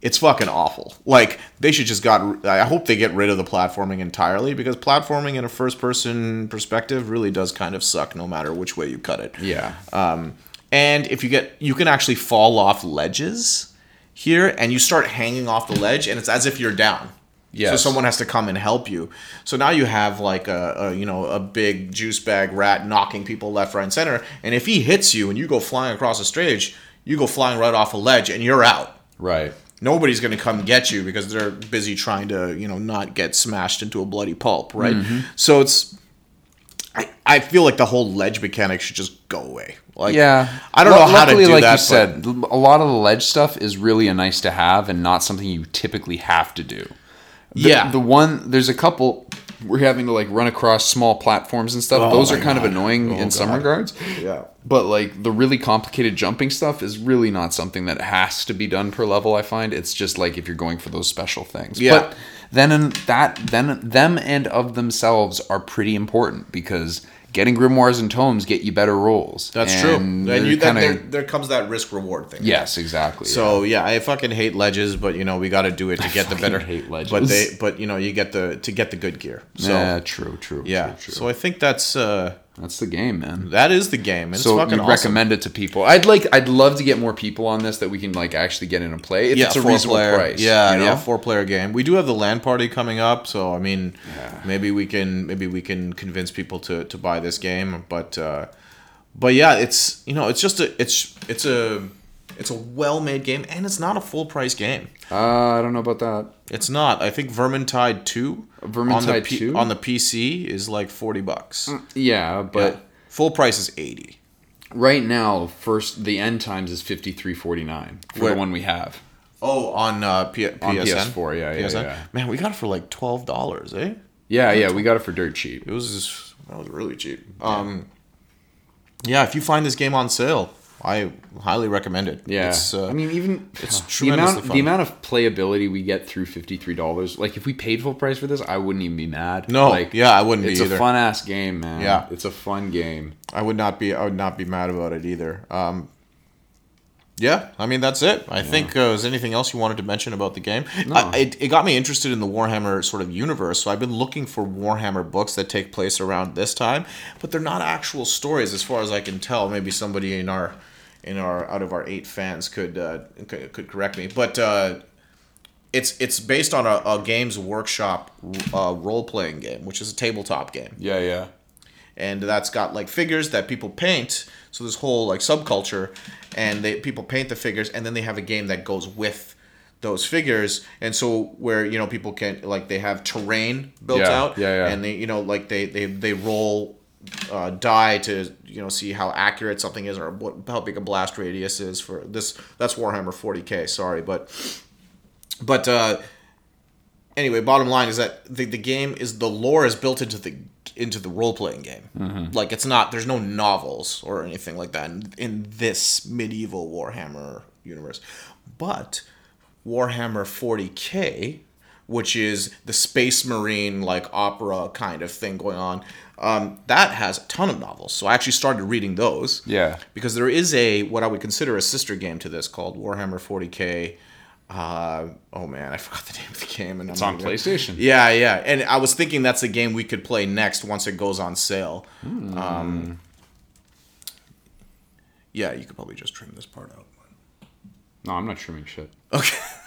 it's fucking awful. Like they should just got. I hope they get rid of the platforming entirely because platforming in a first person perspective really does kind of suck, no matter which way you cut it. Yeah. Um, and if you get, you can actually fall off ledges here, and you start hanging off the ledge, and it's as if you're down. Yeah. So someone has to come and help you. So now you have like a, a you know a big juice bag rat knocking people left, right, and center. And if he hits you and you go flying across the stage, you go flying right off a ledge, and you're out. Right. Nobody's gonna come get you because they're busy trying to you know not get smashed into a bloody pulp, right? Mm-hmm. So it's. I, I feel like the whole ledge mechanic should just go away. Like, Yeah, I don't know how to do like that. you but- said, a lot of the ledge stuff is really a nice to have and not something you typically have to do. The, Yeah. the one there's a couple we're having to like run across small platforms and stuff. Oh Those are kind of annoying Oh in some regards. Yeah. But like the really complicated jumping stuff is really not something that has to be done per level. I find it's just like if you're going for those special things. Yeah. But then that then them and of themselves are pretty important because getting grimoires and tomes get you better rolls. That's And true. And you, kinda- there, there comes that risk reward thing. Yes, exactly. So yeah, I fucking hate ledges, but you know we got to do it to get the better. hate ledges. But they, but you know you get the to get the good gear. So yeah, true, true. yeah. true, true. So I think that's uh that's the game, man. that is the game. It's so fucking you'd awesome. recommend it to people. I'd like, I'd love to get more people on this that we can like actually get in and play. If yeah, it's a reasonable player. price. Yeah, you know? yeah, four player game. We do have the LAN party coming up, so I mean, maybe we can maybe we can convince people to to buy this game. But uh, but yeah, it's you know it's just a it's it's a it's a well made game, and it's not a full price game. Uh, I don't know about that. It's not. I think Vermintide two on the Vermintide P- 2? on the PC is like forty bucks. Yeah, but But full price is eighty. right now, first the end times is fifty three forty nine for Where- the one we have. Oh, on uh, P- PSN. On PS4, yeah, yeah, yeah. Man, we got it for like twelve dollars, eh? Yeah, yeah, we got it for dirt cheap. It was just, that was really cheap. Um, yeah, if you find this game on sale, I highly recommend it. Yeah, it's, uh, I mean, even it's the amount the amount of playability we get through fifty three dollars. Like if we paid full price for this, I wouldn't even be mad. No, like yeah, I wouldn't be It's a fun ass game, man. Yeah. it's a fun game. I would not be. I would not be mad about it either. Um, yeah, I mean that's it. I think. Uh, is anything else you wanted to mention about the game? I, it, it got me interested in the Warhammer sort of universe. So I've been looking for Warhammer books that take place around this time, but they're not actual stories, as far as I can tell. Maybe somebody in our in our out of our eight fans could uh, could, correct me, but. Uh, it's it's based on a, a Games Workshop uh, role playing game, which is a tabletop game Yeah, yeah. and that's got like figures that people paint. So this whole like subculture, and they people paint the figures, and then they have a game that goes with those figures. And so where you know people can like they have terrain built Yeah, out, yeah, yeah. and they you know like they they they roll uh, die to you know see how accurate something is or what how big a blast radius is for this. That's Warhammer 40k. Sorry, but but uh, anyway, bottom line is that the, the game is the lore is built into the into the role playing game. Mm-hmm. Like it's not there's no novels or anything like that in, in this medieval Warhammer universe. But Warhammer 40k, which is the space marine like opera kind of thing going on. Um, that has a ton of novels, so I actually started reading those. Yeah. because there is a what I would consider a sister game to this called Warhammer 40k. Uh, oh man, I forgot the name of the game. And It's on PlayStation. Yeah, yeah, and I was thinking that's a game we could play next once it goes on sale. Hmm. Um, yeah, you could probably just trim this part out. No, I'm not trimming shit. Okay,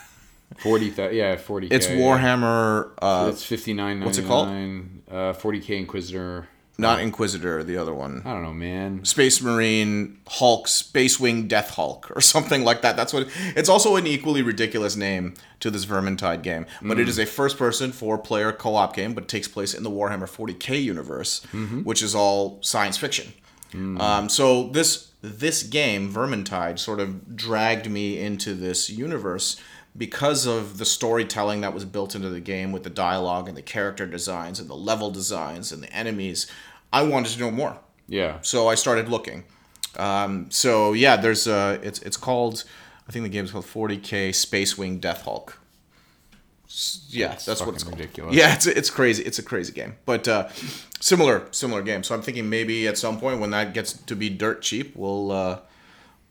Forty, th- yeah, forty. it's Warhammer, uh, It's fifty nine. what's it called? Uh, forty k Inquisitor. not Inquisitor, the other one. I don't know, man. Space Marine Hulk, Space Wing Death Hulk, or something like that. That's what. It's also an equally ridiculous name to this Vermintide game, but it is a first-person, four-player co-op game, but it takes place in the Warhammer 40k universe, which is all science fiction. Um, so this this game, Vermintide, sort of dragged me into this universe because of the storytelling that was built into the game with the dialogue and the character designs and the level designs and the enemies. I wanted to know more Yeah. so I started looking. Um, so yeah, there's a it's it's called I think the game's called 40k Space Wing Death Hulk. Yeah, that's, what it's called. ridiculous. Yeah, it's it's crazy. It's a crazy game, but uh, similar similar game. So I'm thinking maybe at some point when that gets to be dirt cheap, we'll uh,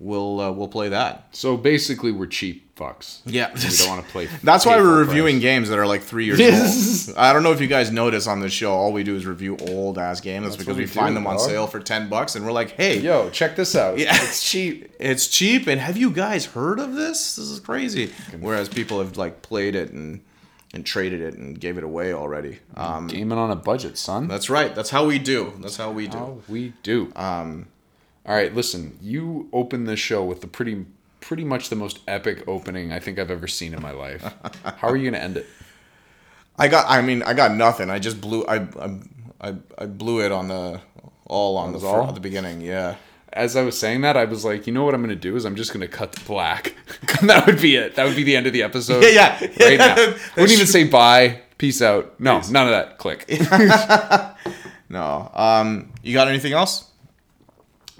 we'll uh, we'll play that. So basically, we're cheap fucks. Yeah, We don't want to play. That's why we're reviewing price. games that are like three years old. I don't know if you guys notice on this show, all we do is review old ass games. That's because what we, we find do, them on dog. sale for ten bucks, and we're like, hey, Yo, check this out. Yeah. it's cheap. it's cheap and have you guys heard of this this is crazy whereas people have like played it and and traded it and gave it away already um Gaming on a budget, son. that's right that's how we do that's how we do how we do. Um, all right, listen. You opened this show with the pretty, pretty much the most epic opening I think I've ever seen in my life. How are you gonna end it? i got i mean i got nothing i just blew i i, I, blew it on the all on the all? at the beginning yeah As I was saying that, I was like, you know what I'm gonna do is I'm just gonna cut to black. that would be it. That would be the end of the episode. Yeah, yeah. Right now. Wouldn't even say bye. Peace out. No, none of that. Click. no um you got anything else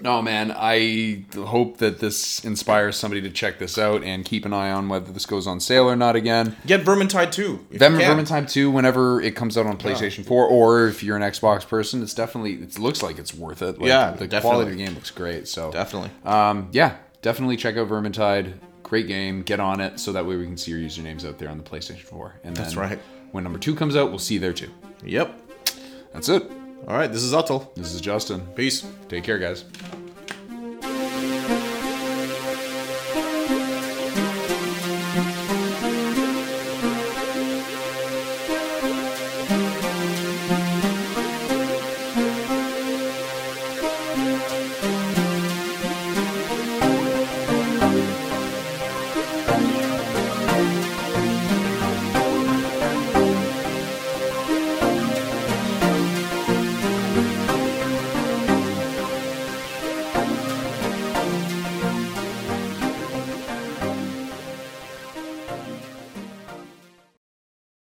No, man. I hope that this inspires somebody to check this out and keep an eye on whether this goes on sale or not again. get vermintide 2 if Them. Vermintide 2 whenever it comes out on PlayStation 4 or if you're an Xbox person, it's definitely it looks like it's worth it. Like, Yeah, the definitely. quality of the game looks great. So definitely um, yeah, definitely check out Vermintide. Great game. Get on it so that way we can see your usernames out there on the PlayStation 4. And That's then right. When number 2 comes out, we'll see you there too. yep That's it. All right this is Atul. This is Justin. peace Take care, guys.